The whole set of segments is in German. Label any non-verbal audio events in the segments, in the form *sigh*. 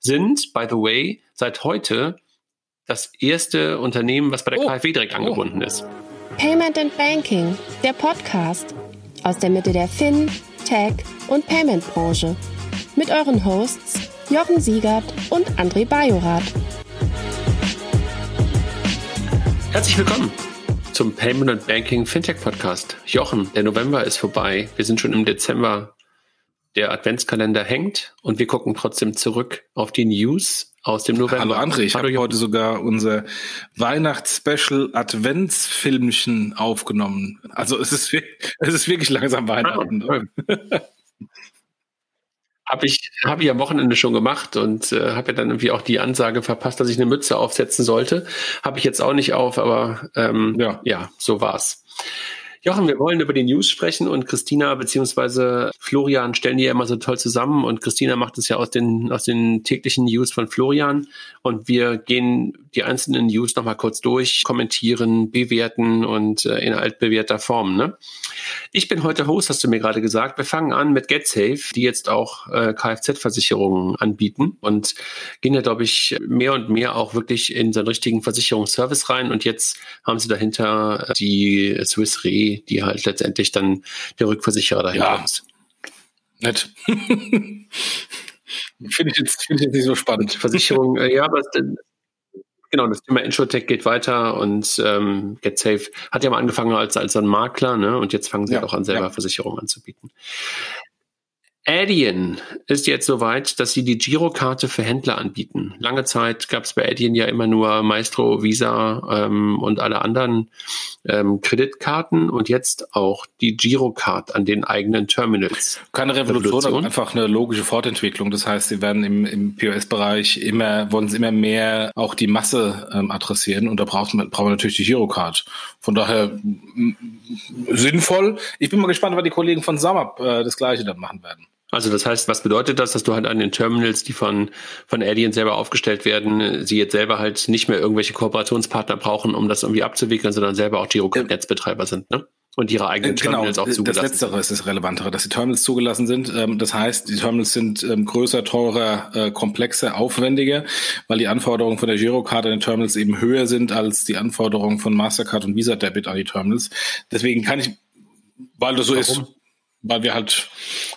sind, by the way, seit heute das erste Unternehmen, was bei der oh. KfW direkt angebunden oh. ist. Payment and Banking, der Podcast aus der Mitte der Fin, Tech und Payment Branche. Mit euren Hosts Jochen Siegert und André Bajorath. Herzlich willkommen zum Payment and Banking Fintech Podcast. Jochen, der November ist vorbei. Wir sind schon im Dezember. Der Adventskalender hängt und wir gucken trotzdem zurück auf die News aus dem November. Hallo André, ich habe heute sogar unser Weihnachtsspecial Adventsfilmchen aufgenommen. Also es ist, es ist wirklich langsam Weihnachten. Ah, habe ich, hab ich am Wochenende schon gemacht und äh, habe ja dann irgendwie auch die Ansage verpasst, dass ich eine Mütze aufsetzen sollte. Habe ich jetzt auch nicht auf, aber ähm, ja. ja, so war's. Jochen, wir wollen über die News sprechen und Christina beziehungsweise Florian stellen die ja immer so toll zusammen und Christina macht es ja aus den, aus den täglichen News von Florian und wir gehen die einzelnen News nochmal kurz durch, kommentieren, bewerten und äh, in altbewährter Form. Ne? Ich bin heute Host, hast du mir gerade gesagt. Wir fangen an mit GetSafe, die jetzt auch äh, Kfz-Versicherungen anbieten und gehen ja, glaube ich, mehr und mehr auch wirklich in so einen richtigen Versicherungsservice rein und jetzt haben sie dahinter die Swiss Re die halt letztendlich dann der Rückversicherer dahinter ja. ist. Nett. *laughs* Finde ich, jetzt, find ich jetzt nicht so spannend. Versicherung, äh, ja, aber genau, das Thema Insurtech geht weiter und ähm, GetSafe hat ja mal angefangen als, als ein Makler, ne? Und jetzt fangen sie ja, auch an, selber ja. Versicherungen anzubieten. Adyen ist jetzt soweit, dass sie die Girokarte für Händler anbieten. Lange Zeit gab es bei Adyen ja immer nur Maestro, Visa ähm, und alle anderen ähm, Kreditkarten und jetzt auch die Girocard an den eigenen Terminals. Keine Revolution, Revolution. aber einfach eine logische Fortentwicklung. Das heißt, sie werden im, im POS-Bereich immer, wollen sie immer mehr auch die Masse ähm, adressieren und da braucht man, braucht man natürlich die Girocard. Von daher sinnvoll. Ich bin mal gespannt, was die Kollegen von SumUp äh, das gleiche dann machen werden. Also das heißt, was bedeutet das, dass du halt an den Terminals, die von, von Adyen selber aufgestellt werden, sie jetzt selber halt nicht mehr irgendwelche Kooperationspartner brauchen, um das irgendwie abzuwickeln, sondern selber auch Girocard-Netzbetreiber sind, ne? Und ihre eigenen genau, Terminals auch zugelassen Das Letztere ist das Relevantere, dass die Terminals zugelassen sind. Ähm, das heißt, die Terminals sind ähm, größer, teurer, äh, komplexer, aufwendiger, weil die Anforderungen von der Girocard an den Terminals eben höher sind als die Anforderungen von Mastercard und Visa Debit an die Terminals. Deswegen kann ich, weil das so Warum? ist, weil wir halt,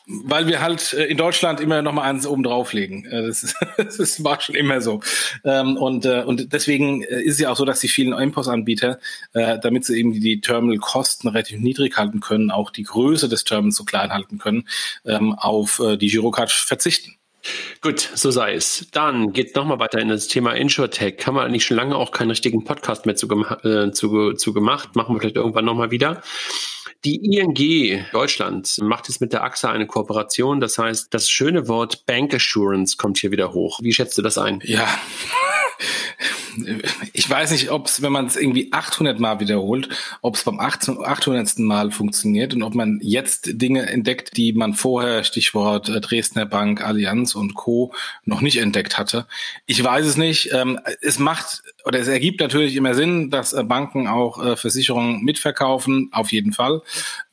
weil wir halt äh, in Deutschland immer noch mal eins oben drauflegen. Äh, das, *laughs* das war schon immer so. Ähm, und, äh, und deswegen ist es ja auch so, dass die vielen Impos-Anbieter, damit sie eben die Terminal-Kosten relativ niedrig halten können, auch die Größe des Terminals so klein halten können, ähm, auf die Girocard verzichten. Gut, so sei es. Dann geht es nochmal weiter in das Thema InsurTech. Haben wir eigentlich schon lange auch keinen richtigen Podcast mehr zu, äh, zu, zu gemacht. Machen wir vielleicht irgendwann nochmal wieder. Die ING Deutschland macht jetzt mit der AXA eine Kooperation. Das heißt, das schöne Wort Bank Assurance kommt hier wieder hoch. Wie schätzt du das ein? Ja, ich weiß nicht, ob es, wenn man es irgendwie 800 Mal wiederholt, ob es beim 800. Mal funktioniert und ob man jetzt Dinge entdeckt, die man vorher, Stichwort äh, Dresdner Bank, Allianz und Co. noch nicht entdeckt hatte. Ich weiß es nicht. Ähm, es macht oder es ergibt natürlich immer Sinn, dass äh, Banken auch äh, Versicherungen mitverkaufen, auf jeden Fall.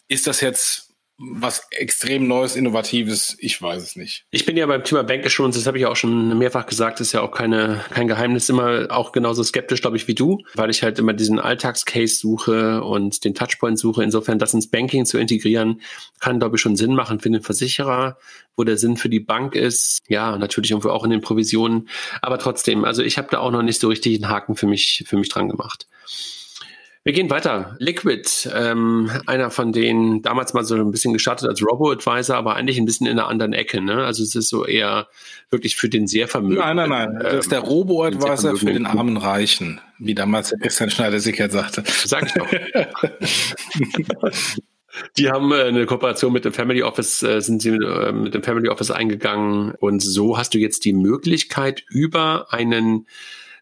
Ist das jetzt was extrem Neues, Innovatives, ich weiß es nicht. Ich bin ja beim Thema Bank Assurance, das habe ich auch schon mehrfach gesagt, ist ja auch keine, kein Geheimnis, immer auch genauso skeptisch, glaube ich, wie du, weil ich halt immer diesen Alltagscase suche und den Touchpoint suche. Insofern, das ins Banking zu integrieren, kann, glaube ich, schon Sinn machen für den Versicherer, wo der Sinn für die Bank ist. Ja, natürlich irgendwo auch in den Provisionen. Aber trotzdem, also ich habe da auch noch nicht so richtig einen Haken für mich, für mich dran gemacht. Wir gehen weiter. Liquid, ähm, einer von denen damals mal so ein bisschen gestartet als Robo-Advisor, aber eigentlich ein bisschen in einer anderen Ecke. Ne? Also es ist so eher wirklich für den sehr Vermögenden. Nein, nein, nein. Das ist der ähm, Robo-Advisor für den armen Reichen, wie damals Christian Schneider-Sickert sagte. Sag ich doch. *laughs* Die haben äh, eine Kooperation mit dem Family Office, äh, sind sie äh, mit dem Family Office eingegangen und so hast du jetzt die Möglichkeit über einen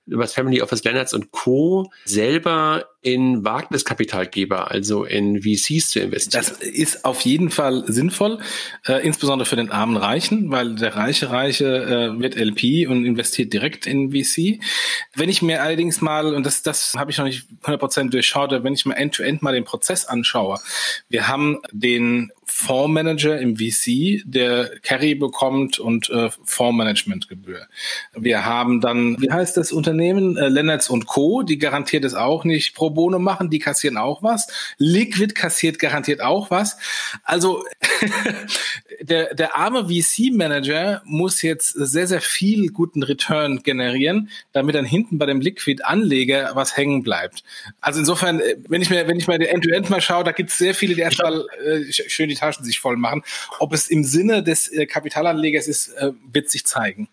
über das Family Office Lennartz und Co. selber in Wagniskapitalgeber, also in VCs zu investieren? Das ist auf jeden Fall sinnvoll, äh, insbesondere für den armen Reichen, weil der reiche Reiche äh, wird LP und investiert direkt in VC. Wenn ich mir allerdings mal, und das, das habe ich noch nicht 100% durchschaut, wenn ich mir end-to-end -end mal den Prozess anschaue, wir haben den Fondsmanager im VC, der Carry bekommt und äh, Fondsmanagementgebühr. Wir haben dann, wie heißt das Unternehmen? Äh, Lennartz und Co., die garantiert es auch nicht pro bono machen, die kassieren auch was. Liquid kassiert garantiert auch was. Also *laughs* der, der arme VC-Manager muss jetzt sehr, sehr viel guten Return generieren, damit dann hinten bei dem Liquid-Anleger was hängen bleibt. Also insofern, äh, wenn ich mir, wenn ich mir den End-to-End mal schaue, da gibt es sehr viele, die erstmal äh, schön die Taschen sich voll machen. Ob es im Sinne des äh, Kapitalanlegers ist, äh, wird sich zeigen.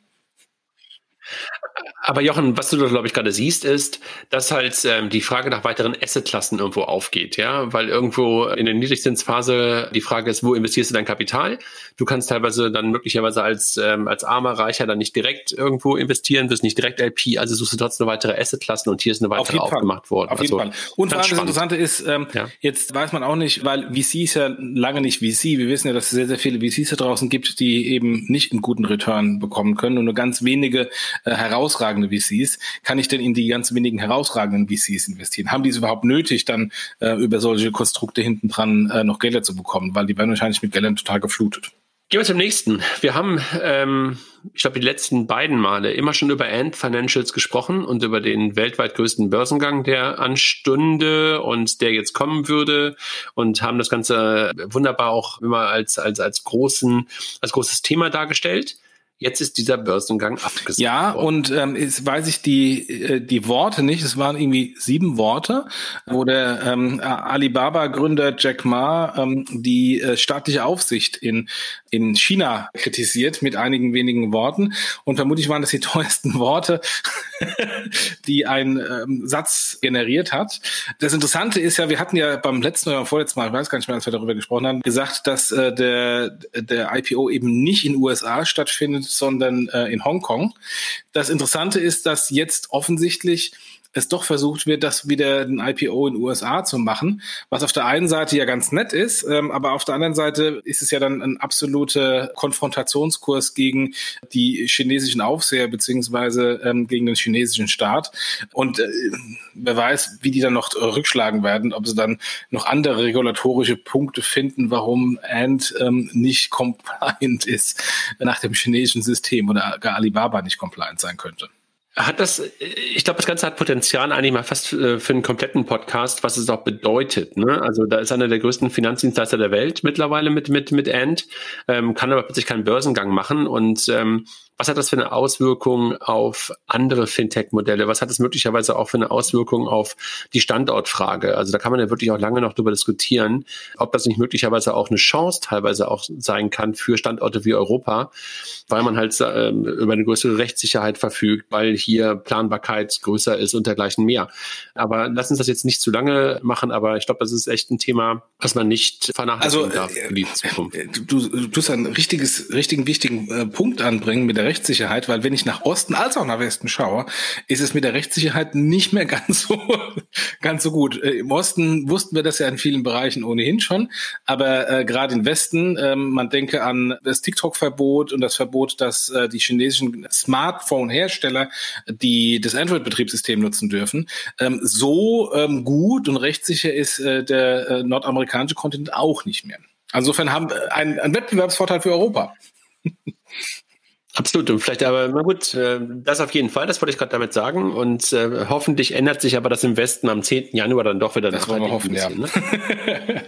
Aber Jochen, was du da, glaube ich, gerade siehst, ist, dass halt ähm, die Frage nach weiteren Assetklassen irgendwo aufgeht, ja, weil irgendwo in der Niedrigzinsphase die Frage ist, wo investierst du dein Kapital? Du kannst teilweise dann möglicherweise als ähm, als armer Reicher dann nicht direkt irgendwo investieren, wirst nicht direkt LP, also suchst du trotzdem eine weitere Assetklassen und hier ist eine weitere aufgemacht worden. Auf jeden also, Fall. Und vor allem das Interessante ist, ähm, ja. jetzt weiß man auch nicht, weil VC ist ja lange nicht VC. Wir wissen ja, dass es sehr sehr viele VCs da draußen gibt, die eben nicht einen guten Return bekommen können und nur ganz wenige äh, herausragende VCs, kann ich denn in die ganz wenigen herausragenden VCs investieren? Haben die es überhaupt nötig, dann äh, über solche Konstrukte hinten dran äh, noch Gelder zu bekommen? Weil die werden wahrscheinlich mit Geldern total geflutet. Gehen wir zum nächsten. Wir haben, ähm, ich glaube, die letzten beiden Male immer schon über Ant Financials gesprochen und über den weltweit größten Börsengang, der anstünde und der jetzt kommen würde und haben das Ganze wunderbar auch immer als, als, als großen, als großes Thema dargestellt. Jetzt ist dieser Börsengang abgesagt. Ja, und ähm, jetzt weiß ich die, äh, die Worte nicht. Es waren irgendwie sieben Worte, wo der ähm, Alibaba-Gründer Jack Ma ähm, die äh, staatliche Aufsicht in, in China kritisiert mit einigen wenigen Worten. Und vermutlich waren das die *laughs* teuersten Worte, *laughs* die ein ähm, Satz generiert hat. Das Interessante ist ja, wir hatten ja beim letzten oder vorletzten Mal, ich weiß gar nicht mehr, als wir darüber gesprochen haben, gesagt, dass äh, der, der IPO eben nicht in USA stattfindet, sondern äh, in Hongkong. Das Interessante ist, dass jetzt offensichtlich es doch versucht wird, das wieder ein IPO in den USA zu machen, was auf der einen Seite ja ganz nett ist, ähm, aber auf der anderen Seite ist es ja dann ein absoluter Konfrontationskurs gegen die chinesischen Aufseher beziehungsweise ähm, gegen den chinesischen Staat. Und äh, wer weiß, wie die dann noch rückschlagen werden, ob sie dann noch andere regulatorische Punkte finden, warum Ant ähm, nicht compliant ist *laughs* nach dem chinesischen System oder gar Alibaba nicht compliant sein könnte. Hat das, ich glaube, das Ganze hat Potenzial eigentlich mal fast äh, für einen kompletten Podcast, was es auch bedeutet. Ne? Also da ist einer der größten Finanzdienstleister der Welt mittlerweile mit mit mit Ant, ähm, kann aber plötzlich keinen Börsengang machen und ähm, was hat das für eine Auswirkung auf andere Fintech-Modelle? Was hat das möglicherweise auch für eine Auswirkung auf die Standortfrage? Also da kann man ja wirklich auch lange noch drüber diskutieren, ob das nicht möglicherweise auch eine Chance teilweise auch sein kann für Standorte wie Europa, weil man halt äh, über eine größere Rechtssicherheit verfügt, weil hier Planbarkeit größer ist und dergleichen mehr. Aber lass uns das jetzt nicht zu lange machen, aber ich glaube, das ist echt ein Thema, was man nicht vernachlässigen also, darf für die Zukunft. Du, du, du tust einen richtiges, richtigen, wichtigen äh, Punkt anbringen mit der Rechtssicherheit, weil wenn ich nach Osten als auch nach Westen schaue, ist es mit der Rechtssicherheit nicht mehr *laughs* ganz so, ganz so gut. Äh, Im Osten wussten wir das ja in vielen Bereichen ohnehin schon, aber äh, gerade im Westen, äh, man denke an das TikTok-Verbot und das Verbot, dass äh, die chinesischen Smartphone-Hersteller die das Android-Betriebssystem nutzen dürfen. Ähm, so ähm, gut und rechtssicher ist äh, der äh, nordamerikanische Kontinent auch nicht mehr. Insofern haben wir einen, einen Wettbewerbsvorteil für Europa. *laughs* Absolut. Und vielleicht aber, na gut, äh, das auf jeden Fall, das wollte ich gerade damit sagen. Und äh, hoffentlich ändert sich aber das im Westen am 10. Januar dann doch wieder. Das wollen wir hoffen, ja. Ne? *laughs*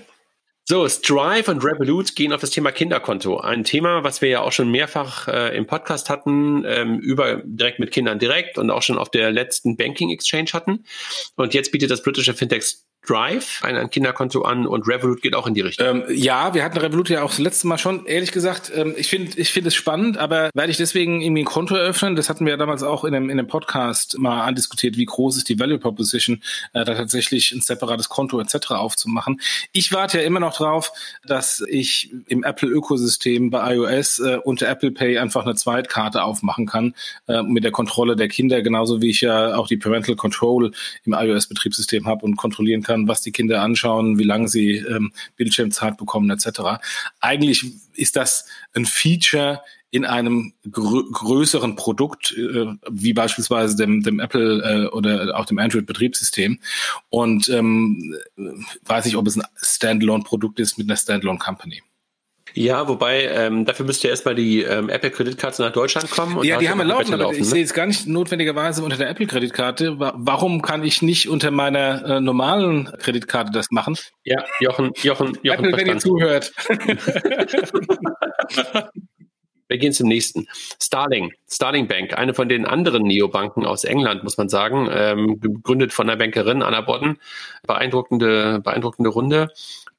So, Strive und Revolut gehen auf das Thema Kinderkonto. Ein Thema, was wir ja auch schon mehrfach äh, im Podcast hatten, ähm, über direkt mit Kindern direkt und auch schon auf der letzten Banking Exchange hatten. Und jetzt bietet das britische Fintech Drive ein, ein Kinderkonto an und Revolut geht auch in die Richtung. Ähm, ja, wir hatten Revolut ja auch das letzte Mal schon. Ehrlich gesagt, ähm, ich finde ich finde es spannend, aber werde ich deswegen irgendwie ein Konto eröffnen? Das hatten wir ja damals auch in dem, in dem Podcast mal andiskutiert, wie groß ist die Value Proposition, äh, da tatsächlich ein separates Konto etc. aufzumachen. Ich warte ja immer noch drauf, dass ich im Apple-Ökosystem bei iOS äh, unter Apple Pay einfach eine Zweitkarte aufmachen kann äh, mit der Kontrolle der Kinder, genauso wie ich ja auch die Parental Control im iOS-Betriebssystem habe und kontrollieren kann, kann, was die Kinder anschauen, wie lange sie ähm, Bildschirmzeit bekommen etc. Eigentlich ist das ein Feature in einem grö größeren Produkt, äh, wie beispielsweise dem, dem Apple äh, oder auch dem Android-Betriebssystem. Und ähm, weiß nicht, ob es ein Standalone-Produkt ist mit einer Standalone-Company. Ja, wobei, ähm, dafür müsste ja erstmal die ähm, Apple-Kreditkarte nach Deutschland kommen. ja, die haben wir laufen, aber ich ne? sehe es gar nicht notwendigerweise unter der Apple-Kreditkarte. Warum kann ich nicht unter meiner äh, normalen Kreditkarte das machen? Ja, Jochen, Jochen, Jochen. Apple, wenn ihr zuhört. *laughs* Wir gehen zum nächsten. Starling, Starling Bank, eine von den anderen Neobanken aus England, muss man sagen, ähm, gegründet von der Bankerin Anna Bodden. Beeindruckende, beeindruckende Runde.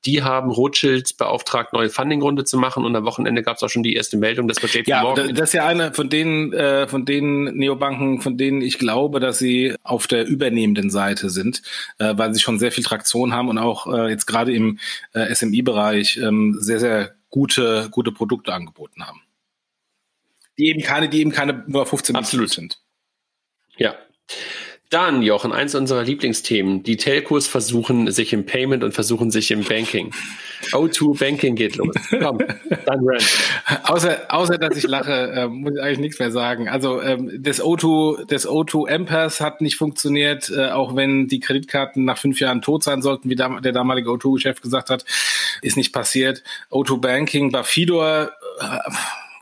Die haben Rothschild beauftragt, neue Funding-Runde zu machen und am Wochenende gab es auch schon die erste Meldung, dass wir JP ja, Morgan. Das ist ja eine von den, äh, von den Neobanken, von denen ich glaube, dass sie auf der übernehmenden Seite sind, äh, weil sie schon sehr viel Traktion haben und auch äh, jetzt gerade im äh, SMI-Bereich ähm, sehr, sehr gute, gute Produkte angeboten haben. Die eben keine, die eben keine nur 15 Absolut sind. Ja. Dann, Jochen, eins unserer Lieblingsthemen. Die Telcos versuchen sich im Payment und versuchen sich im Banking. O2 Banking geht los. Komm, dann Rand. *laughs* Außer, außer, dass ich lache, äh, muss ich eigentlich nichts mehr sagen. Also, ähm, das O2, das O2 Ampers hat nicht funktioniert, äh, auch wenn die Kreditkarten nach fünf Jahren tot sein sollten, wie der damalige O2-Chef gesagt hat, ist nicht passiert. O2 Banking, Bafidor, äh,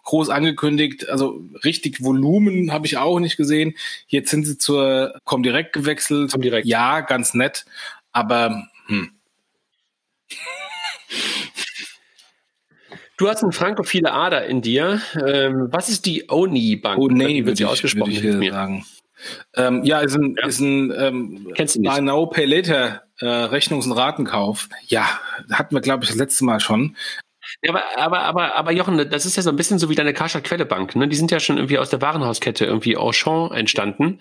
groß angekündigt. Also richtig Volumen habe ich auch nicht gesehen. Jetzt sind sie zur Comdirect gewechselt. Comdirect. Ja, ganz nett. Aber hm. Du hast ein frankophile Ader in dir. Ähm, was ist die Oni Bank? Oh nee, wird sie ausgesprochen würd ich sagen. Ähm, ja, ist ein, ja. ist ein ähm, Kennst du nicht? Buy Now Pay Later äh, Rechnungs- und Ratenkauf. Ja, hatten wir glaube ich das letzte Mal schon. Ja, aber, aber, aber, aber Jochen, das ist ja so ein bisschen so wie deine Karstadt Quellebank. Ne? Die sind ja schon irgendwie aus der Warenhauskette irgendwie Auchan entstanden.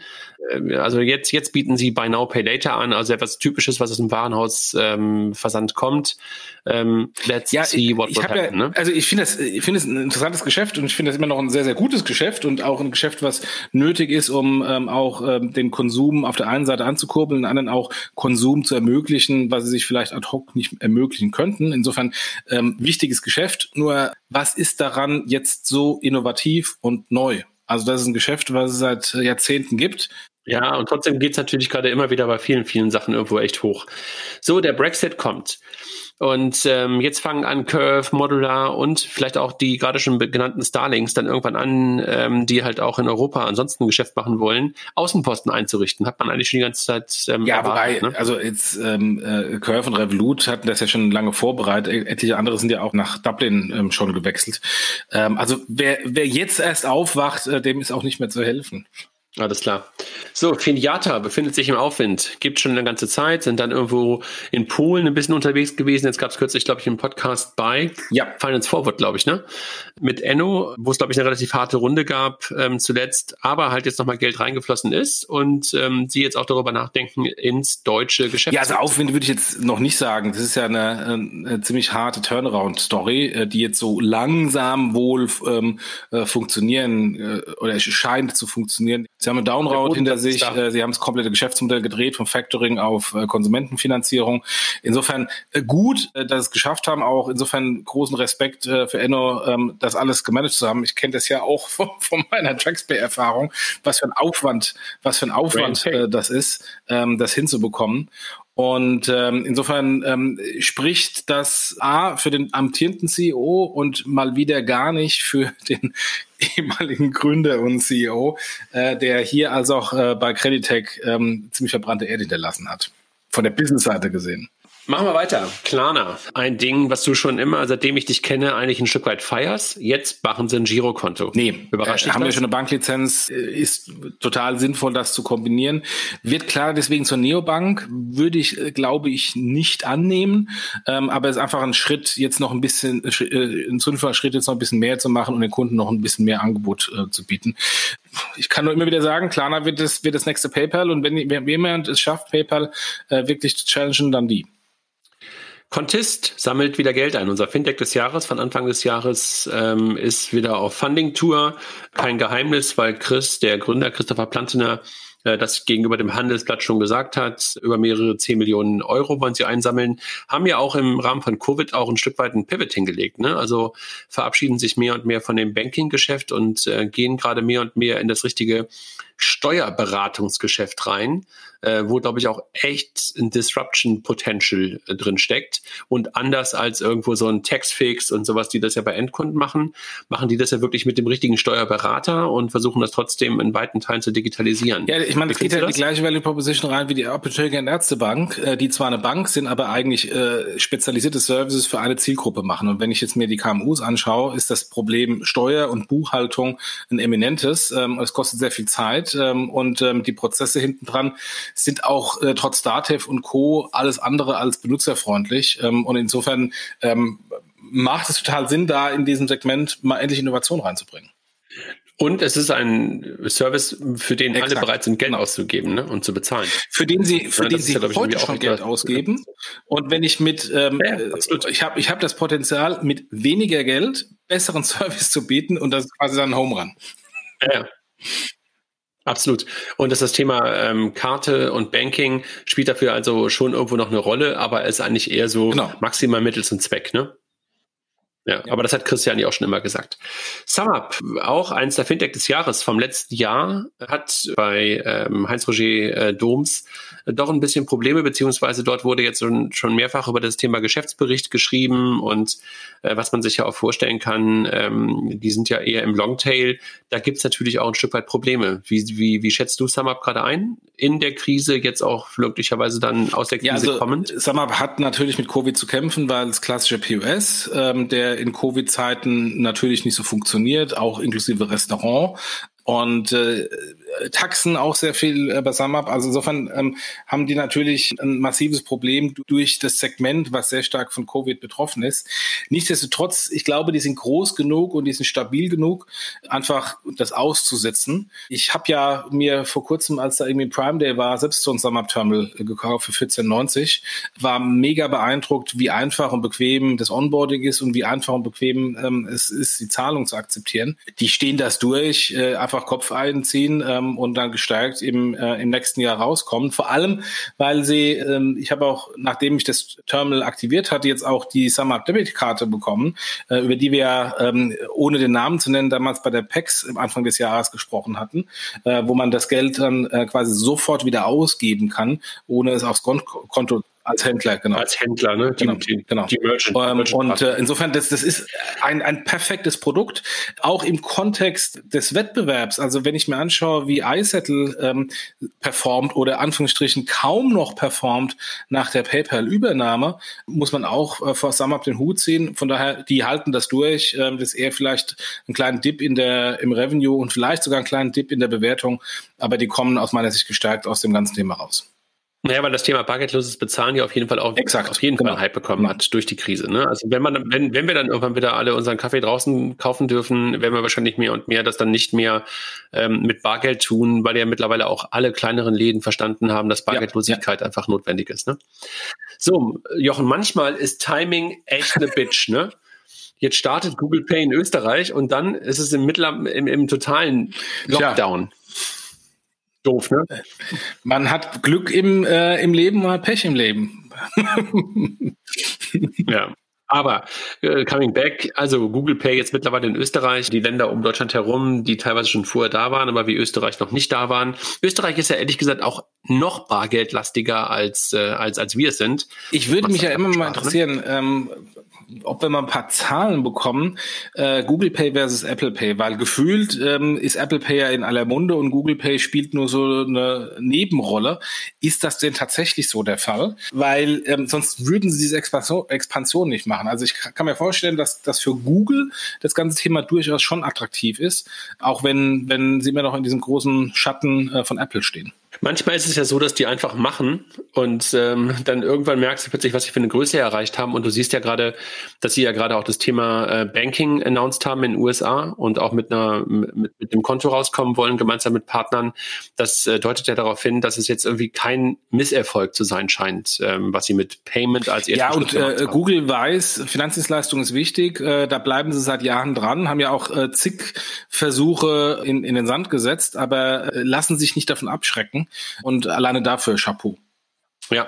Äh, also jetzt, jetzt bieten sie Buy Now Pay Later an, also etwas Typisches, was aus dem Warenhausversand ähm, kommt. Ähm, let's ja, see what will happen. Ja, ne? Also ich finde das, ich finde es ein interessantes Geschäft und ich finde das immer noch ein sehr, sehr gutes Geschäft und auch ein Geschäft, was nötig ist, um ähm, auch ähm, den Konsum auf der einen Seite anzukurbeln, und anderen auch Konsum zu ermöglichen, was sie sich vielleicht ad hoc nicht ermöglichen könnten. Insofern ähm, wichtiges Geschäft. Nur was ist daran jetzt so innovativ und neu? Also das ist ein Geschäft, was es seit Jahrzehnten gibt. Ja, und trotzdem geht's natürlich gerade immer wieder bei vielen, vielen Sachen irgendwo echt hoch. So, der Brexit kommt. Und ähm, jetzt fangen an Curve, Modular und vielleicht auch die gerade schon genannten Starlings dann irgendwann an, ähm, die halt auch in Europa ansonsten ein Geschäft machen wollen, Außenposten einzurichten. Hat man eigentlich schon die ganze Zeit. Ähm, ja, erwartet, wobei, ne? also jetzt ähm, äh, Curve und Revolut hatten das ja schon lange vorbereitet. E-, etliche andere sind ja auch nach Dublin ähm, schon gewechselt. Ähm, also wer, wer jetzt erst aufwacht, äh, dem ist auch nicht mehr zu helfen. Alles klar. So, Finiata befindet sich im Aufwind. Gibt schon eine ganze Zeit, sind dann irgendwo in Polen ein bisschen unterwegs gewesen. Jetzt gab es kürzlich, glaube ich, einen Podcast bei ja. Finance Forward, glaube ich, ne? Mit Enno, wo es, glaube ich, eine relativ harte Runde gab ähm, zuletzt, aber halt jetzt nochmal Geld reingeflossen ist und ähm, sie jetzt auch darüber nachdenken, ins deutsche Geschäft. Ja, also Aufwind würde ich jetzt noch nicht sagen. Das ist ja eine, eine ziemlich harte Turnaround-Story, äh, die jetzt so langsam wohl ähm, äh, funktionieren äh, oder scheint zu funktionieren. Sie haben eine Downroad hinter sich, äh, Sie haben das komplette Geschäftsmodell gedreht vom Factoring auf äh, Konsumentenfinanzierung. Insofern äh, gut, äh, dass es geschafft haben, auch insofern großen Respekt für Enno, ähm, das alles gemanagt zu haben. Ich kenne das ja auch *laughs* von, von meiner Traxpay-Erfahrung, was für ein Aufwand, was für ein Aufwand das ist, ähm, das hinzubekommen. Und ähm, insofern ähm, spricht das A für den amtierenden CEO und mal wieder gar nicht für *laughs* den ehemaligen Gründer und CEO, äh, der hier also auch äh, bei Creditec ähm, ziemlich verbrannte Erde hinterlassen hat. Von der Business-Seite gesehen. Machen wir weiter. Klarna. Ein Ding, was du schon immer, seitdem ich dich kenne, eigentlich ein Stück weit feierst. Jetzt machen sie ein Girokonto. Nee, überrascht. Äh, haben wir schon eine Banklizenz, äh, ist total sinnvoll, das zu kombinieren. Wird klar deswegen zur Neobank, würde ich, äh, glaube ich, nicht annehmen. Ähm, aber es ist einfach ein Schritt, jetzt noch ein bisschen, äh, ein sinnvoller Schritt, jetzt noch ein bisschen mehr zu machen und den Kunden noch ein bisschen mehr Angebot äh, zu bieten. Ich kann nur immer wieder sagen, Klarna wird das, wird das nächste PayPal und wenn, wenn jemand es schafft, PayPal äh, wirklich zu challengen, dann die. Contist sammelt wieder Geld ein. Unser Fintech des Jahres von Anfang des Jahres ähm, ist wieder auf Funding-Tour. Kein Geheimnis, weil Chris, der Gründer Christopher Plantener, äh, das gegenüber dem Handelsblatt schon gesagt hat. Über mehrere 10 Millionen Euro wollen sie einsammeln. Haben ja auch im Rahmen von Covid auch ein Stück weit ein Pivot hingelegt. Ne? Also verabschieden sich mehr und mehr von dem Banking-Geschäft und äh, gehen gerade mehr und mehr in das richtige Steuerberatungsgeschäft rein äh, wo, glaube ich, auch echt ein Disruption Potential äh, drin steckt. Und anders als irgendwo so ein Taxfix und sowas, die das ja bei Endkunden machen, machen die das ja wirklich mit dem richtigen Steuerberater und versuchen das trotzdem in weiten Teilen zu digitalisieren. Ja, ich meine, es geht ja die gleiche Value Proposition rein wie die Apotheke und Ärztebank, äh, die zwar eine Bank sind, aber eigentlich äh, spezialisierte Services für eine Zielgruppe machen. Und wenn ich jetzt mir die KMUs anschaue, ist das Problem Steuer und Buchhaltung ein eminentes. Ähm, es kostet sehr viel Zeit ähm, und ähm, die Prozesse hinten dran sind auch äh, trotz Datev und Co. alles andere als benutzerfreundlich. Ähm, und insofern ähm, macht es total Sinn, da in diesem Segment mal endlich Innovation reinzubringen. Und es ist ein Service, für den Exakt. alle bereit sind, Geld genau. auszugeben ne? und zu bezahlen. Für den sie, für ja, den sie ja, heute schon Geld ausgeben. Und wenn ich mit, ähm, ja, äh, ich habe ich hab das Potenzial, mit weniger Geld besseren *laughs* Service zu bieten und das ist quasi dann ein Home Run. Ja. Absolut. Und das, das Thema ähm, Karte und Banking spielt dafür also schon irgendwo noch eine Rolle, aber ist eigentlich eher so genau. maximal Mittel zum Zweck, ne? Ja, ja, aber das hat Christian ja auch schon immer gesagt. SumUp, auch eins der Fintech des Jahres vom letzten Jahr, hat bei ähm, Heinz-Roger äh, Doms doch ein bisschen Probleme, beziehungsweise dort wurde jetzt schon, mehrfach über das Thema Geschäftsbericht geschrieben und äh, was man sich ja auch vorstellen kann, ähm, die sind ja eher im Longtail. Da gibt's natürlich auch ein Stück weit Probleme. Wie, wie, wie schätzt du SumUp gerade ein? In der Krise jetzt auch möglicherweise dann aus der Krise ja, also, kommend? SumUp hat natürlich mit Covid zu kämpfen, weil es klassischer POS, ähm, der in Covid-Zeiten natürlich nicht so funktioniert, auch inklusive Restaurant und äh, Taxen auch sehr viel äh, bei SumUp. Also insofern ähm, haben die natürlich ein massives Problem durch das Segment, was sehr stark von Covid betroffen ist. Nichtsdestotrotz, ich glaube, die sind groß genug und die sind stabil genug, einfach das auszusetzen. Ich habe ja mir vor kurzem, als da irgendwie Prime Day war, selbst so ein SumUp Terminal gekauft für 14,90. War mega beeindruckt, wie einfach und bequem das Onboarding ist und wie einfach und bequem ähm, es ist, die Zahlung zu akzeptieren. Die stehen das durch, äh, einfach einfach Kopf einziehen ähm, und dann gestärkt im, äh, im nächsten Jahr rauskommen. Vor allem, weil sie, ähm, ich habe auch, nachdem ich das Terminal aktiviert hatte, jetzt auch die SumUp Debit Karte bekommen, äh, über die wir ähm, ohne den Namen zu nennen, damals bei der PEX am Anfang des Jahres gesprochen hatten, äh, wo man das Geld dann äh, quasi sofort wieder ausgeben kann, ohne es aufs Konto als Händler, genau. Als Händler, ne? Die, genau. Die, genau. Die Merchant, ähm, Merchant und äh, insofern, das, das ist ein, ein perfektes Produkt, auch im Kontext des Wettbewerbs. Also wenn ich mir anschaue, wie iSettle ähm, performt oder Anführungsstrichen kaum noch performt nach der PayPal-Übernahme, muss man auch äh, vor SumUp den Hut ziehen. Von daher, die halten das durch. Ähm, das ist eher vielleicht einen kleinen Dip in der, im Revenue und vielleicht sogar einen kleinen Dip in der Bewertung, aber die kommen aus meiner Sicht gestärkt aus dem ganzen Thema raus. Naja, weil das Thema bargeldloses Bezahlen ja auf jeden Fall auch Exakt, auf jeden genau. Fall Hype bekommen genau. hat durch die Krise. Ne? Also wenn man, wenn, wenn wir dann irgendwann wieder alle unseren Kaffee draußen kaufen dürfen, werden wir wahrscheinlich mehr und mehr das dann nicht mehr ähm, mit Bargeld tun, weil ja mittlerweile auch alle kleineren Läden verstanden haben, dass Bargeldlosigkeit ja, ja. einfach notwendig ist. Ne? So, Jochen, manchmal ist Timing echt eine Bitch, ne? Jetzt startet Google Pay in Österreich und dann ist es im, Mittler, im, im totalen Lockdown. Ja. Doof, ne? Man hat Glück im, äh, im Leben, man hat Pech im Leben. *laughs* ja. Aber äh, coming back, also Google Pay jetzt mittlerweile in Österreich, die Länder um Deutschland herum, die teilweise schon vorher da waren, aber wie Österreich noch nicht da waren. Österreich ist ja ehrlich gesagt auch noch bargeldlastiger als äh, als als wir es sind. Ich würde mich ja immer mal ne? interessieren, ähm, ob wir mal ein paar Zahlen bekommen, äh, Google Pay versus Apple Pay, weil gefühlt ähm, ist Apple Pay ja in aller Munde und Google Pay spielt nur so eine Nebenrolle. Ist das denn tatsächlich so der Fall? Weil ähm, sonst würden sie diese Expansion, Expansion nicht machen. Also ich kann mir vorstellen, dass das für Google das ganze Thema durchaus schon attraktiv ist, auch wenn, wenn sie immer noch in diesem großen Schatten äh, von Apple stehen. Manchmal ist es ja so, dass die einfach machen und ähm, dann irgendwann merkst du plötzlich, was sie für eine Größe erreicht haben. Und du siehst ja gerade, dass sie ja gerade auch das Thema äh, Banking announced haben in den USA und auch mit einer mit, mit dem Konto rauskommen wollen, gemeinsam mit Partnern. Das äh, deutet ja darauf hin, dass es jetzt irgendwie kein Misserfolg zu sein scheint, ähm, was sie mit Payment als erstes Ja, und äh, Google weiß, Finanzdienstleistung ist wichtig. Äh, da bleiben sie seit Jahren dran, haben ja auch äh, zig Versuche in, in den Sand gesetzt, aber äh, lassen sich nicht davon abschrecken. Und alleine dafür Chapeau. Ja.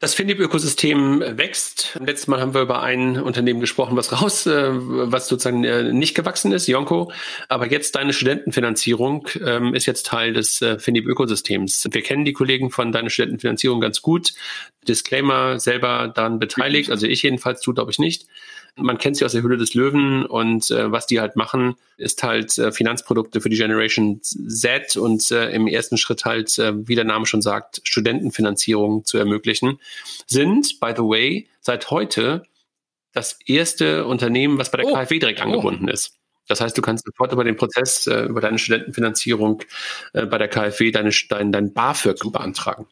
Das Finib-Ökosystem wächst. Letztes Mal haben wir über ein Unternehmen gesprochen, was raus, äh, was sozusagen äh, nicht gewachsen ist, Yonko. Aber jetzt deine Studentenfinanzierung ähm, ist jetzt Teil des äh, Finib-Ökosystems. Wir kennen die Kollegen von deiner Studentenfinanzierung ganz gut. Disclaimer selber daran beteiligt, also ich jedenfalls, du glaube ich nicht. Man kennt sie aus der Hülle des Löwen und äh, was die halt machen, ist halt äh, Finanzprodukte für die Generation Z und äh, im ersten Schritt halt, äh, wie der Name schon sagt, Studentenfinanzierung zu ermöglichen. Sind, by the way, seit heute das erste Unternehmen, was bei der oh. KfW direkt oh. angebunden ist. Das heißt, du kannst sofort über den Prozess, äh, über deine Studentenfinanzierung äh, bei der KfW deine, dein, dein BAföG beantragen.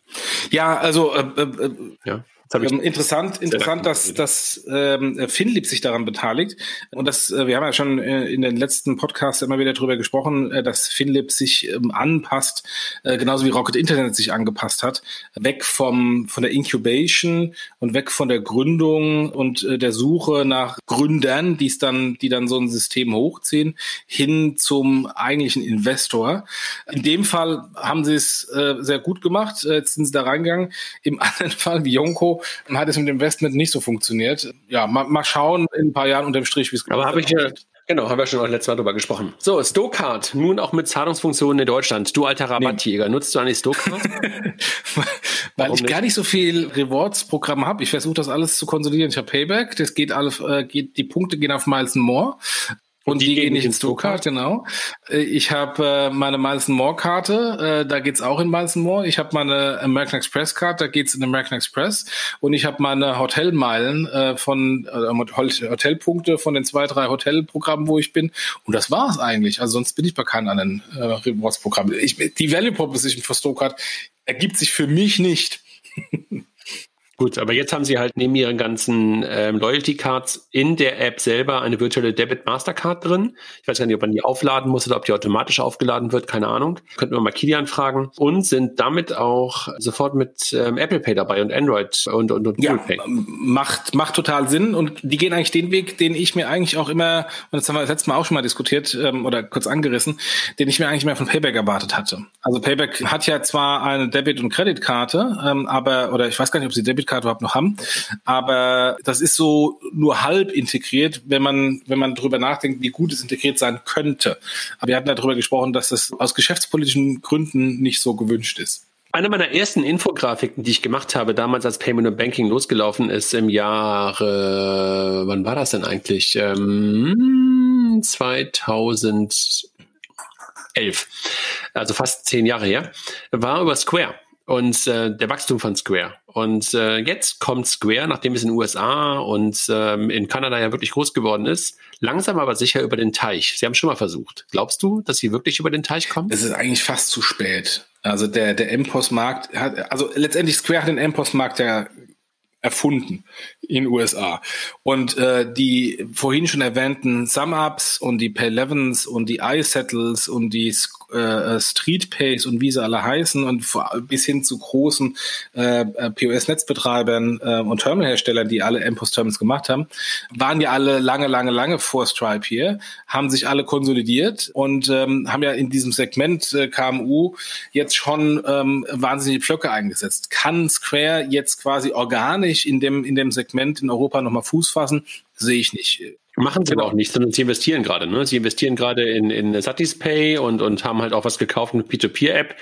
Ja, also äh, äh ja. Ähm, interessant, interessant, dass, dass ähm, Finlip sich daran beteiligt. Und das, äh, wir haben ja schon äh, in den letzten Podcasts immer wieder darüber gesprochen, äh, dass Finlip sich ähm, anpasst, äh, genauso wie Rocket Internet sich angepasst hat, weg vom von der Incubation und weg von der Gründung und äh, der Suche nach Gründern, die es dann, die dann so ein System hochziehen, hin zum eigentlichen Investor. In dem Fall haben sie es äh, sehr gut gemacht. Äh, jetzt sind sie da reingegangen. Im *laughs* anderen Fall wie Yonko dann hat es mit dem Investment nicht so funktioniert. Ja, mal, mal schauen in ein paar Jahren unterm Strich, wie es Aber habe ich ja, Genau, haben wir schon letztes Mal drüber gesprochen. So, Stokart, nun auch mit Zahlungsfunktionen in Deutschland. Du alter Rabattjäger, nee. nutzt du eigentlich Stokart? *laughs* Weil ich nicht? gar nicht so viel Rewards-Programm habe. Ich versuche das alles zu konsolidieren. Ich habe Payback, das geht alles, äh, geht, die Punkte gehen auf Miles More. Und, die, die gehen nicht ins Stokart, genau. Äh, ich habe äh, meine Miles More Karte, äh, da geht's auch in Miles More. Ich habe meine American Express Karte, da geht's in American Express. Und ich habe meine Hotelmeilen äh, von äh, Hotelpunkte von den zwei, drei Hotelprogrammen, wo ich bin. Und das war's eigentlich. Also sonst bin ich bei keinem anderen äh, Rewards-Programm. Die Value Proposition für Stokart ergibt sich für mich nicht. *laughs* Gut, aber jetzt haben sie halt neben ihren ganzen ähm, Loyalty Cards in der App selber eine virtuelle Debit Mastercard drin. Ich weiß gar nicht, ob man die aufladen muss oder ob die automatisch aufgeladen wird, keine Ahnung. Könnten wir mal Kilian fragen. Und sind damit auch sofort mit ähm, Apple Pay dabei und Android und, und, und ja, Google Pay. Macht, macht total Sinn und die gehen eigentlich den Weg, den ich mir eigentlich auch immer, und das haben wir das letzte Mal auch schon mal diskutiert ähm, oder kurz angerissen, den ich mir eigentlich mehr von Payback erwartet hatte. Also Payback hat ja zwar eine Debit- und Kreditkarte, ähm, aber, oder ich weiß gar nicht, ob sie Debit Debitcard überhaupt noch haben. Aber das ist so nur halb integriert, wenn man, wenn man darüber nachdenkt, wie gut es integriert sein könnte. Aber wir hatten darüber gesprochen, dass das aus geschäftspolitischen Gründen nicht so gewünscht ist. Eine meiner ersten Infografiken, die ich gemacht habe, damals als Payment und Banking losgelaufen ist im Jahre, wann war das denn eigentlich? Ähm, 2011, also fast zehn Jahre her, war über Square und äh, der Wachstum von Square. Und äh, jetzt kommt Square, nachdem es in den USA und ähm, in Kanada ja wirklich groß geworden ist, langsam aber sicher über den Teich. Sie haben schon mal versucht. Glaubst du, dass sie wirklich über den Teich kommen? Es ist eigentlich fast zu spät. Also der, der MPOS-Markt hat, also letztendlich Square hat den MPOS-Markt ja erfunden in den USA. Und äh, die vorhin schon erwähnten SumUps und die Pay11s und die iSettles und die äh, StreetPays und wie sie alle heißen und bis hin zu großen äh, äh POS-Netzbetreibern äh, und Terminalherstellern, die alle MPOS-Terminals gemacht haben, waren ja alle lange, lange, lange vor Stripe hier, haben sich alle konsolidiert und ähm, haben ja in diesem Segment äh, KMU jetzt schon ähm, wahnsinnige Pflöcke eingesetzt. Kann Square jetzt quasi organisch in dem, in dem Segment in Europa nochmal Fuß fassen? Sehe ich nicht. Machen sie genau. aber auch nicht, sondern sie investieren gerade. Ne? Sie investieren gerade in, in Satispay und, und haben halt auch was gekauft, eine P2P-App,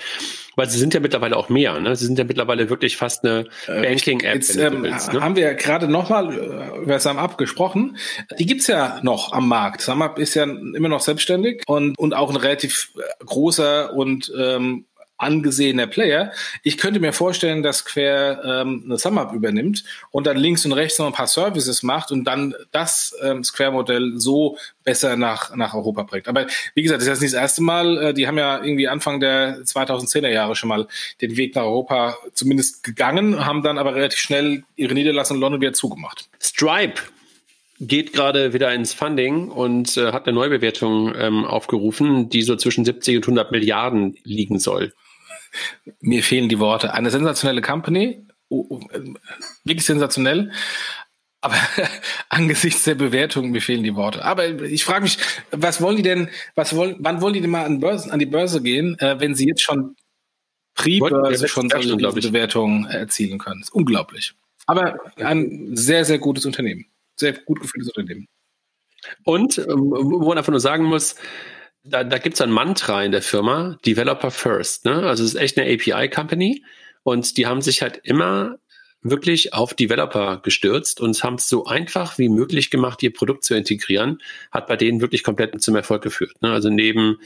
weil sie sind ja mittlerweile auch mehr. Ne? Sie sind ja mittlerweile wirklich fast eine äh, Banking-App. Jetzt ähm, willst, ne? haben wir ja gerade nochmal äh, über SumUp gesprochen. Die gibt's ja noch am Markt. SumUp ist ja immer noch selbstständig und, und auch ein relativ äh, großer und ähm, angesehener Player. Ich könnte mir vorstellen, dass Quer ähm, eine SumUp übernimmt und dann links und rechts noch ein paar Services macht und dann das ähm, Square-Modell so besser nach, nach Europa bringt. Aber wie gesagt, das ist nicht das erste Mal. Äh, die haben ja irgendwie Anfang der 2010er Jahre schon mal den Weg nach Europa zumindest gegangen, haben dann aber relativ schnell ihre Niederlassung in London wieder zugemacht. Stripe geht gerade wieder ins Funding und äh, hat eine Neubewertung ähm, aufgerufen, die so zwischen 70 und 100 Milliarden liegen soll mir fehlen die Worte. Eine sensationelle Company, wirklich sensationell. Aber *laughs* angesichts der Bewertung, mir fehlen die Worte. Aber ich frage mich, was wollen die denn, was wollen, wann wollen die denn mal an, Börsen, an die Börse gehen, äh, wenn sie jetzt schon Pre-Börse schon solche Bewertungen erzielen können? Das ist unglaublich. Aber ein sehr, sehr gutes Unternehmen. Sehr gut gefühltes Unternehmen. Und, ähm, wo man einfach nur sagen muss, da, da gibt es ein Mantra in der Firma, Developer First. Ne? Also es ist echt eine API-Company und die haben sich halt immer wirklich auf Developer gestürzt und haben es so einfach wie möglich gemacht, ihr Produkt zu integrieren, hat bei denen wirklich komplett zum Erfolg geführt. Ne? Also neben,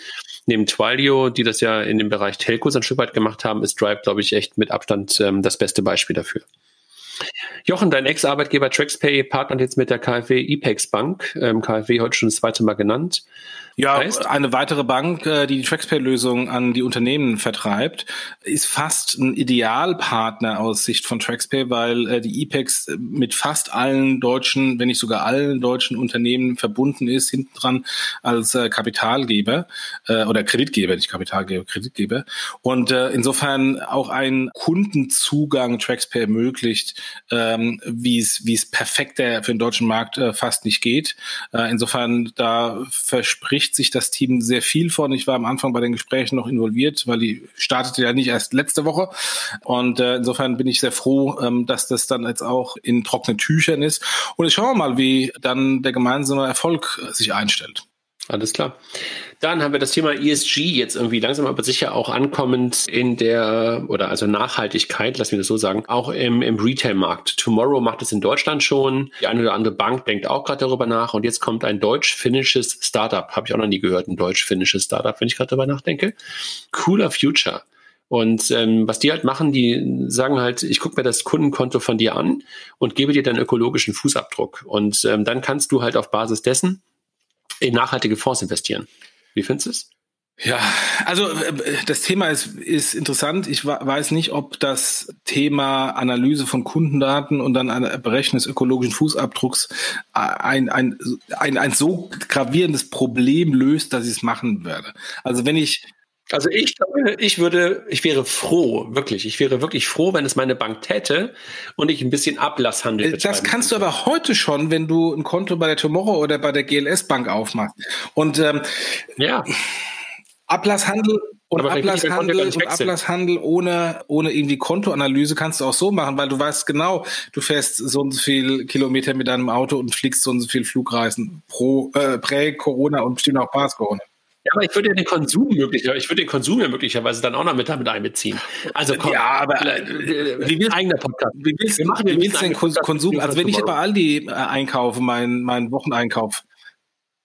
neben Twilio, die das ja in dem Bereich Telcos ein Stück weit gemacht haben, ist Drive, glaube ich, echt mit Abstand ähm, das beste Beispiel dafür. Jochen, dein Ex-Arbeitgeber TraxPay partnert jetzt mit der KfW IPEX Bank, ähm, KfW heute schon das zweite Mal genannt. Ja, heißt? eine weitere Bank, äh, die die TraxPay-Lösung an die Unternehmen vertreibt, ist fast ein Idealpartner aus Sicht von TraxPay, weil äh, die IPEX mit fast allen deutschen, wenn nicht sogar allen deutschen Unternehmen verbunden ist, hinten dran als äh, Kapitalgeber oder Kreditgeber, nicht Kapitalgeber, Kreditgeber. Und insofern auch ein Kundenzugang TraxPay ermöglicht, ähm, wie es wie es perfekt für den deutschen Markt fast nicht geht. insofern da verspricht verspricht sich das Team sehr viel von. Ich war am Anfang bei den Gesprächen noch involviert, weil die startete ja nicht erst letzte Woche. Und äh, insofern bin ich sehr froh, ähm, dass das dann jetzt auch in trockenen Tüchern ist. Und ich schaue mal, wie dann der gemeinsame Erfolg sich einstellt. Alles klar. Dann haben wir das Thema ESG jetzt irgendwie langsam aber sicher auch ankommend in der, oder also Nachhaltigkeit, lass mich das so sagen, auch im, im Retail-Markt. Tomorrow macht es in Deutschland schon. Die eine oder andere Bank denkt auch gerade darüber nach. Und jetzt kommt ein deutsch-finnisches Startup. Habe ich auch noch nie gehört, ein deutsch-finnisches Startup, wenn ich gerade darüber nachdenke. Cooler Future. Und ähm, was die halt machen, die sagen halt, ich gucke mir das Kundenkonto von dir an und gebe dir deinen ökologischen Fußabdruck. Und ähm, dann kannst du halt auf Basis dessen in nachhaltige Fonds investieren. Wie findest du es? Ja, also äh, das Thema ist, ist interessant. Ich weiß nicht, ob das Thema Analyse von Kundendaten und dann ein Berechnen des ökologischen Fußabdrucks ein, ein, ein, ein so gravierendes Problem löst, dass ich es machen werde. Also wenn ich also ich glaube, ich würde, ich wäre froh, wirklich, ich wäre wirklich froh, wenn es meine Bank täte und ich ein bisschen Ablasshandel äh, Das kannst du aber heute schon, wenn du ein Konto bei der Tomorrow oder bei der GLS Bank aufmachst. Und ähm, ja. Ablasshandel und Ablasshandel und Ablasshandel ohne, ohne irgendwie Kontoanalyse kannst du auch so machen, weil du weißt genau, du fährst so und so viel Kilometer mit deinem Auto und fliegst so und so viel Flugreisen pro äh, Prä-Corona und bestimmt auch Pass-Corona. Ja, aber ich würde den Konsum möglicherweise, ich würde den Konsum ja möglicherweise dann auch noch mit damit einbeziehen. Also komm, ja, aber äh, äh, wie willst, eigener Podcast. Wie willst, wir machen, wie willst den Konsum? Also wenn ich bei Aldi äh, einkaufe, meinen mein Wocheneinkauf,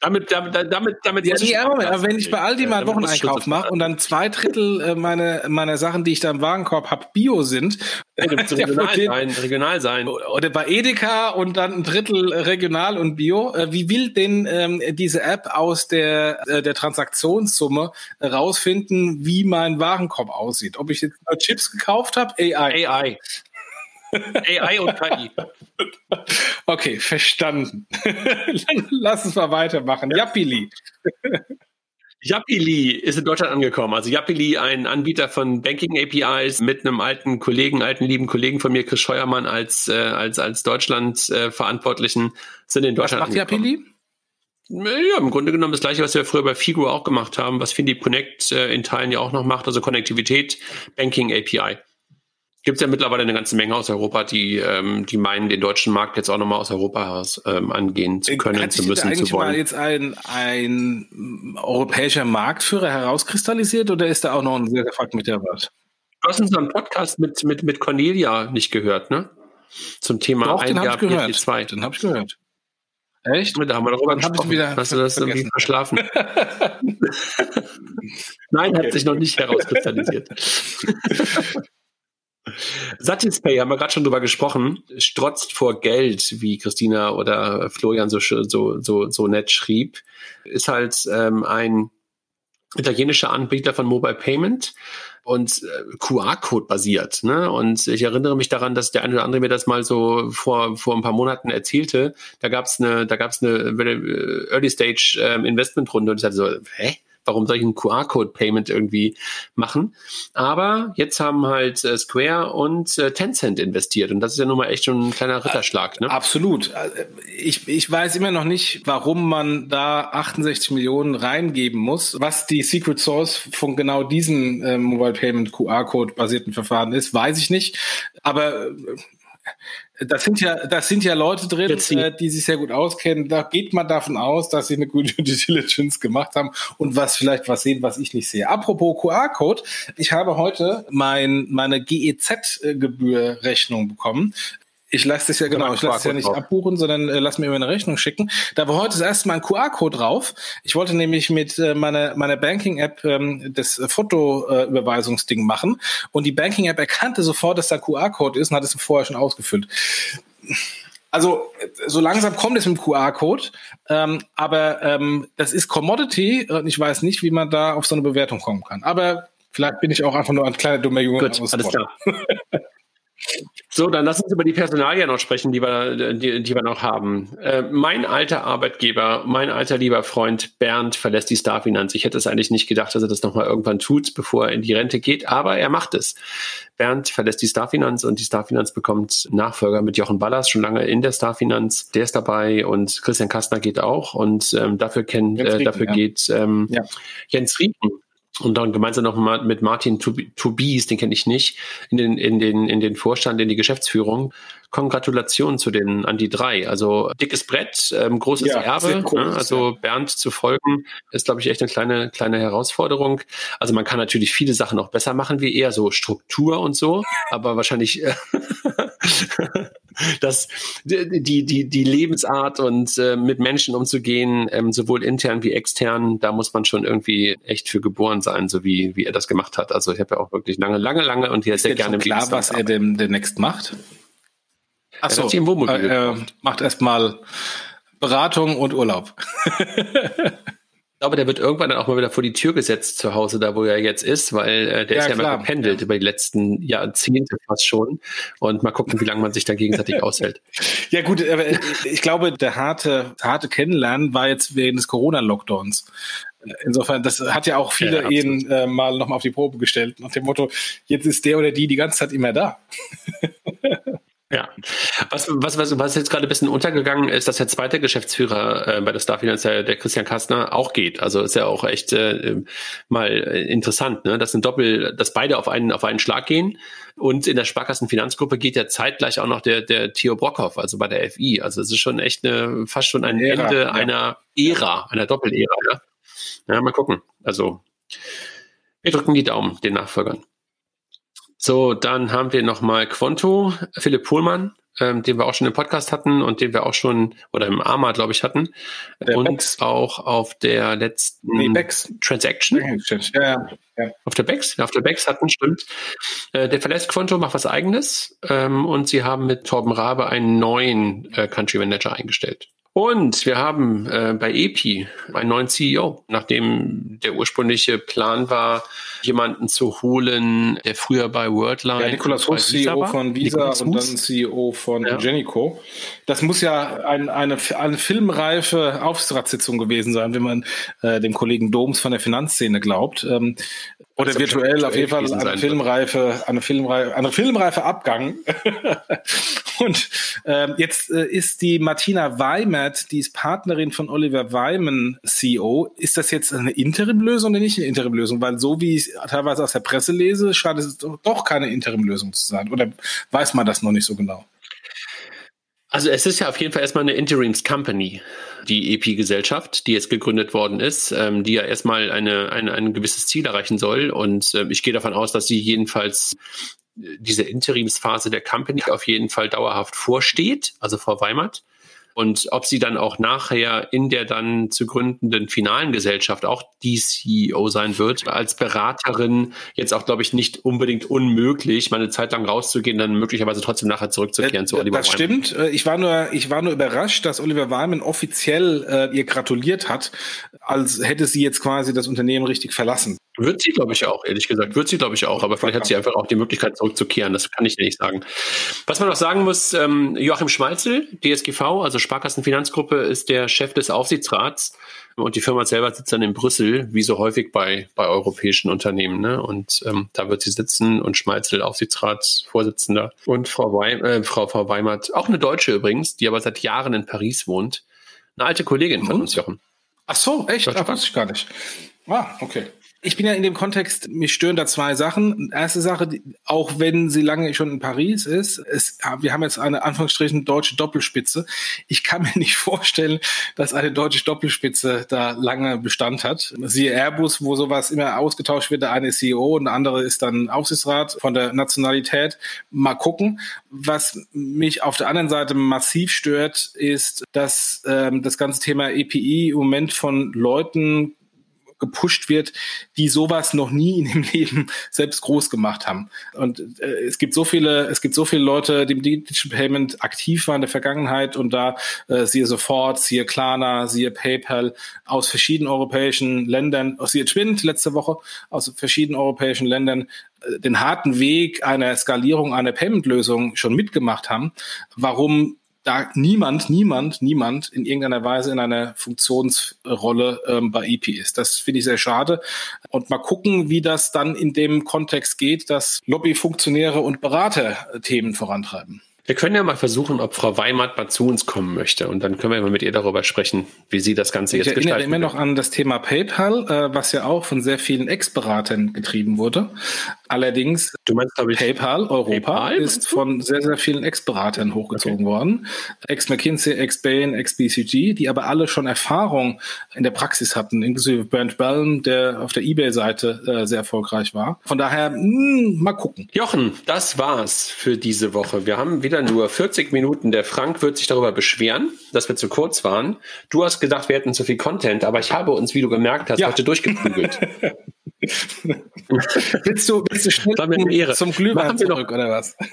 damit, damit, damit, damit ja, nee, aber, aber wenn ich bei Aldi mal einen Wocheneinkauf mache und dann zwei Drittel äh, meine, meiner Sachen, die ich da im Warenkorb habe, Bio sind. *laughs* regional sein, regional sein. Oder bei Edeka und dann ein Drittel regional und Bio. Äh, wie will denn ähm, diese App aus der, äh, der Transaktionssumme rausfinden, wie mein Warenkorb aussieht? Ob ich jetzt nur Chips gekauft habe? AI. AI. AI und KI. Okay, verstanden. *laughs* Lass uns mal weitermachen. Jappili. Yapili ist in Deutschland angekommen. Also Yapili, ein Anbieter von Banking APIs mit einem alten Kollegen, alten lieben Kollegen von mir, Chris Scheuermann als äh, als als Deutschland äh, Verantwortlichen, sind in Deutschland was macht angekommen. Yapili? Ja, im Grunde genommen das gleiche, was wir früher bei Figo auch gemacht haben, was Findip Connect äh, in Teilen ja auch noch macht, also Konnektivität, Banking API. Gibt es ja mittlerweile eine ganze Menge aus Europa, die, ähm, die meinen, den deutschen Markt jetzt auch nochmal aus Europa heraus ähm, angehen zu können, Hat zu müssen, zu wollen. mal jetzt ein, ein europäischer Marktführer herauskristallisiert oder ist da auch noch ein sehr, sehr fragmentierter Wert? Du hast unseren Podcast mit, mit, mit Cornelia nicht gehört, ne? Zum Thema Doch, den habe ich gehört. PS2. Den habe ich gehört. Echt? Da haben wir darüber gesprochen. Wieder Hast du das vergessen. irgendwie verschlafen? *laughs* Nein, hat sich noch nicht herauskristallisiert. *laughs* Satispay haben wir gerade schon drüber gesprochen, strotzt vor Geld, wie Christina oder Florian so, so, so, so nett schrieb, ist halt ähm, ein italienischer Anbieter von Mobile Payment und äh, QR-Code basiert. Ne? Und ich erinnere mich daran, dass der eine oder andere mir das mal so vor, vor ein paar Monaten erzählte. Da gab es eine, da gab's eine äh, Early Stage ähm, Investment Runde und ich sagte so, hä? Warum soll ich ein QR-Code-Payment irgendwie machen? Aber jetzt haben halt äh, Square und äh, Tencent investiert und das ist ja nun mal echt schon ein kleiner Ritterschlag. Ne? Absolut. Äh, ich, ich weiß immer noch nicht, warum man da 68 Millionen reingeben muss. Was die Secret Source von genau diesem äh, Mobile Payment QR-Code basierten Verfahren ist, weiß ich nicht. Aber äh, das sind ja, das sind ja Leute drin, äh, die sich sehr gut auskennen. Da geht man davon aus, dass sie eine gute *laughs* Due Diligence gemacht haben und was vielleicht was sehen, was ich nicht sehe. Apropos QR-Code, ich habe heute mein, meine GEZ-Gebührrechnung bekommen. Ich lasse das ja genau, ich lasse es ja nicht drauf. abbuchen, sondern äh, lass mir immer eine Rechnung schicken. Da war heute das erste Mal ein QR-Code drauf. Ich wollte nämlich mit äh, meiner meiner Banking-App ähm, das Fotoüberweisungsding äh, machen und die Banking-App erkannte sofort, dass da QR-Code ist und hat es vorher schon ausgefüllt. Also so langsam kommt es mit dem QR-Code, ähm, aber ähm, das ist Commodity und ich weiß nicht, wie man da auf so eine Bewertung kommen kann. Aber vielleicht bin ich auch einfach nur ein kleiner dummer Junge. Gut, alles klar. *laughs* So, dann lass uns über die Personalien noch sprechen, die wir, die, die wir noch haben. Äh, mein alter Arbeitgeber, mein alter lieber Freund Bernd verlässt die Starfinanz. Ich hätte es eigentlich nicht gedacht, dass er das nochmal irgendwann tut, bevor er in die Rente geht, aber er macht es. Bernd verlässt die Starfinanz und die Starfinanz bekommt Nachfolger mit Jochen Ballas, schon lange in der Starfinanz. Der ist dabei und Christian Kastner geht auch und ähm, dafür, kennt, äh, dafür ja. geht ähm, ja. Jens Rieken und dann gemeinsam noch mit Martin Tobies, den kenne ich nicht, in den, in den, in den Vorstand, in die Geschäftsführung. Kongratulationen zu den, an die drei. Also dickes Brett, ähm, großes ja, Erbe. Groß, ne? Also ja. Bernd zu folgen, ist, glaube ich, echt eine kleine, kleine Herausforderung. Also man kann natürlich viele Sachen auch besser machen, wie eher so Struktur und so, aber wahrscheinlich äh, *laughs* *laughs* dass die, die, die Lebensart und äh, mit Menschen umzugehen, ähm, sowohl intern wie extern, da muss man schon irgendwie echt für geboren sein, so wie, wie er das gemacht hat. Also ich habe ja auch wirklich lange, lange, lange und hier sehr gerne klar, was er dem, demnächst macht? Achso, er äh, macht erstmal Beratung und Urlaub. *laughs* Ich glaube, der wird irgendwann dann auch mal wieder vor die Tür gesetzt zu Hause, da wo er jetzt ist, weil äh, der ja, ist ja klar. mal gependelt über die letzten Jahrzehnte fast schon. Und mal gucken, wie lange man sich da gegenseitig aushält. *laughs* Ja gut, aber ich glaube, der harte, harte Kennenlernen war jetzt während des Corona-Lockdowns. Insofern, das hat ja auch viele ja, Ehen äh, mal nochmal auf die Probe gestellt, nach dem Motto, jetzt ist der oder die die ganze Zeit immer da. *laughs* Ja, was, was, was, was jetzt gerade ein bisschen untergegangen ist, dass der zweite Geschäftsführer äh, bei der Star Finance, der, der Christian Kastner, auch geht. Also ist ja auch echt äh, mal äh, interessant, ne? dass ein Doppel, dass beide auf einen, auf einen Schlag gehen. Und in der Sparkassenfinanzgruppe geht ja zeitgleich auch noch der, der Theo Brockhoff, also bei der FI. Also es ist schon echt eine, fast schon ein Ära, Ende ja. einer Ära, einer Doppel-Ära. Ja? ja, mal gucken. Also wir drücken die Daumen den Nachfolgern. So, dann haben wir nochmal Quanto, Philipp Pohlmann, ähm, den wir auch schon im Podcast hatten und den wir auch schon, oder im AMA, glaube ich, hatten. Der und Bex. auch auf der letzten nee, Bex. Transaction. Ja, ja, ja. Auf der Bex, auf der Bex hatten, stimmt. Äh, der verlässt Quanto, macht was eigenes ähm, und sie haben mit Torben Rabe einen neuen äh, Country Manager eingestellt. Und wir haben äh, bei EPI einen neuen CEO, nachdem der ursprüngliche Plan war, jemanden zu holen, der früher bei Worldline. Ja, Nikolas Huss, CEO war. von Visa Nicolas und dann CEO von ja. Genico. Das muss ja ein, eine, eine filmreife Aufsichtsratssitzung gewesen sein, wenn man äh, dem Kollegen Doms von der Finanzszene glaubt. Ähm, oder das virtuell auf jeden Fall eine filmreife, eine filmreife, eine filmreife Abgang. *laughs* Und äh, jetzt äh, ist die Martina Weimert, die ist Partnerin von Oliver Weimann, CEO. Ist das jetzt eine Interimlösung oder nicht eine Interimlösung? Weil so wie ich teilweise aus der Presse lese, scheint es doch keine Interimlösung zu sein. Oder weiß man das noch nicht so genau? Also es ist ja auf jeden Fall erstmal eine Interims Company, die EP-Gesellschaft, die jetzt gegründet worden ist, ähm, die ja erstmal eine, eine, ein gewisses Ziel erreichen soll. Und äh, ich gehe davon aus, dass sie jedenfalls äh, diese Interimsphase der Company auf jeden Fall dauerhaft vorsteht, also Frau Weimert. Und ob sie dann auch nachher in der dann zu gründenden finalen Gesellschaft auch die CEO sein wird, als Beraterin jetzt auch, glaube ich, nicht unbedingt unmöglich, mal eine Zeit lang rauszugehen, dann möglicherweise trotzdem nachher zurückzukehren äh, zu Oliver Das Wyman. stimmt. Äh, ich war nur, ich war nur überrascht, dass Oliver Wyman offiziell äh, ihr gratuliert hat, als hätte sie jetzt quasi das Unternehmen richtig verlassen. Wird sie, glaube ich, auch, ehrlich gesagt. Wird sie, glaube ich, auch. Aber vielleicht hat sie einfach auch die Möglichkeit, zurückzukehren. Das kann ich nicht sagen. Was man noch sagen muss, ähm, Joachim Schmalzel, DSGV, also Sparkassenfinanzgruppe, ist der Chef des Aufsichtsrats. Und die Firma selber sitzt dann in Brüssel, wie so häufig bei, bei europäischen Unternehmen. Ne? Und ähm, da wird sie sitzen und Schmalzel Aufsichtsratsvorsitzender. Und Frau, Weim, äh, Frau, Frau Weimert, auch eine Deutsche übrigens, die aber seit Jahren in Paris wohnt. Eine alte Kollegin von uns, Jochen. Ach so, echt? Das wusste ich gar nicht. Ah, okay. Ich bin ja in dem Kontext, mich stören da zwei Sachen. Erste Sache, auch wenn sie lange schon in Paris ist, ist wir haben jetzt eine Anführungsstrichen deutsche Doppelspitze. Ich kann mir nicht vorstellen, dass eine deutsche Doppelspitze da lange Bestand hat. Siehe Airbus, wo sowas immer ausgetauscht wird. Der eine ist CEO und der andere ist dann Aufsichtsrat von der Nationalität. Mal gucken. Was mich auf der anderen Seite massiv stört, ist, dass ähm, das ganze Thema EPI im Moment von Leuten gepusht wird, die sowas noch nie in dem *laughs* Leben selbst groß gemacht haben. Und äh, es gibt so viele, es gibt so viele Leute, die im Digital Payment aktiv waren in der Vergangenheit und da äh, siehe sofort, siehe Klarna, siehe PayPal aus verschiedenen europäischen Ländern, siehe Twint letzte Woche aus verschiedenen europäischen Ländern äh, den harten Weg einer Skalierung einer Payment-Lösung schon mitgemacht haben. Warum da niemand, niemand, niemand in irgendeiner Weise in einer Funktionsrolle ähm, bei EP ist. Das finde ich sehr schade. Und mal gucken, wie das dann in dem Kontext geht, dass Lobbyfunktionäre und Berater Themen vorantreiben. Wir können ja mal versuchen, ob Frau Weimert mal zu uns kommen möchte und dann können wir mal mit ihr darüber sprechen, wie sie das Ganze jetzt ich gestalten. Ich erinnere immer noch an das Thema PayPal, äh, was ja auch von sehr vielen Ex-Beratern getrieben wurde. Allerdings, du meinst, glaube ich, PayPal Europa PayPal, ist von sehr, sehr vielen Ex-Beratern hochgezogen okay. worden. Ex-McKinsey, Ex-Bain, Ex-BCG, die aber alle schon Erfahrung in der Praxis hatten, inklusive Bernd Bellm, der auf der Ebay-Seite äh, sehr erfolgreich war. Von daher, mh, hm, mal gucken. Jochen, das war's für diese Woche. Wir haben wieder wieder nur 40 Minuten. Der Frank wird sich darüber beschweren, dass wir zu kurz waren. Du hast gedacht, wir hätten zu viel Content, aber ich habe uns, wie du gemerkt hast, ja. heute durchgeprügelt. *laughs* *laughs* willst du, willst du schnell zum Glühwein zurück, oder was? *laughs*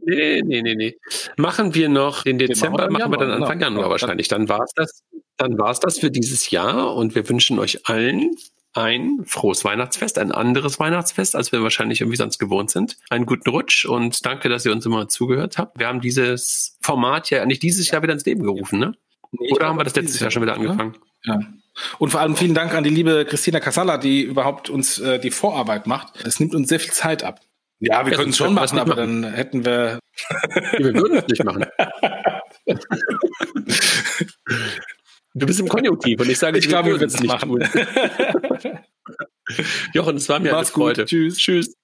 Nee, nee, nee, nee. Machen wir noch den Dezember, machen wir dann Anfang Januar genau. wahrscheinlich. Dann war es das, dann war es das für dieses Jahr und wir wünschen euch allen ein frohes Weihnachtsfest, ein anderes Weihnachtsfest, als wir wahrscheinlich irgendwie sonst gewohnt sind. Einen guten Rutsch und danke, dass ihr uns immer zugehört habt. Wir haben dieses Format ja nicht dieses Jahr wieder ins Leben gerufen, ne? Nee, Oder haben wir das letztes Jahr schon wieder angefangen? Ja. Und vor allem vielen Dank an die liebe Christina Casalla, die überhaupt uns äh, die Vorarbeit macht. Es nimmt uns sehr viel Zeit ab. Ja, wir können es schon machen, aber machen. dann hätten wir. wir würden es nicht machen. *laughs* Du bist im Konjunktiv und ich sage, ich glaube, wir werden es nicht machen. *laughs* Jochen, es war mir Mach's eine Freude. Tschüss. Tschüss.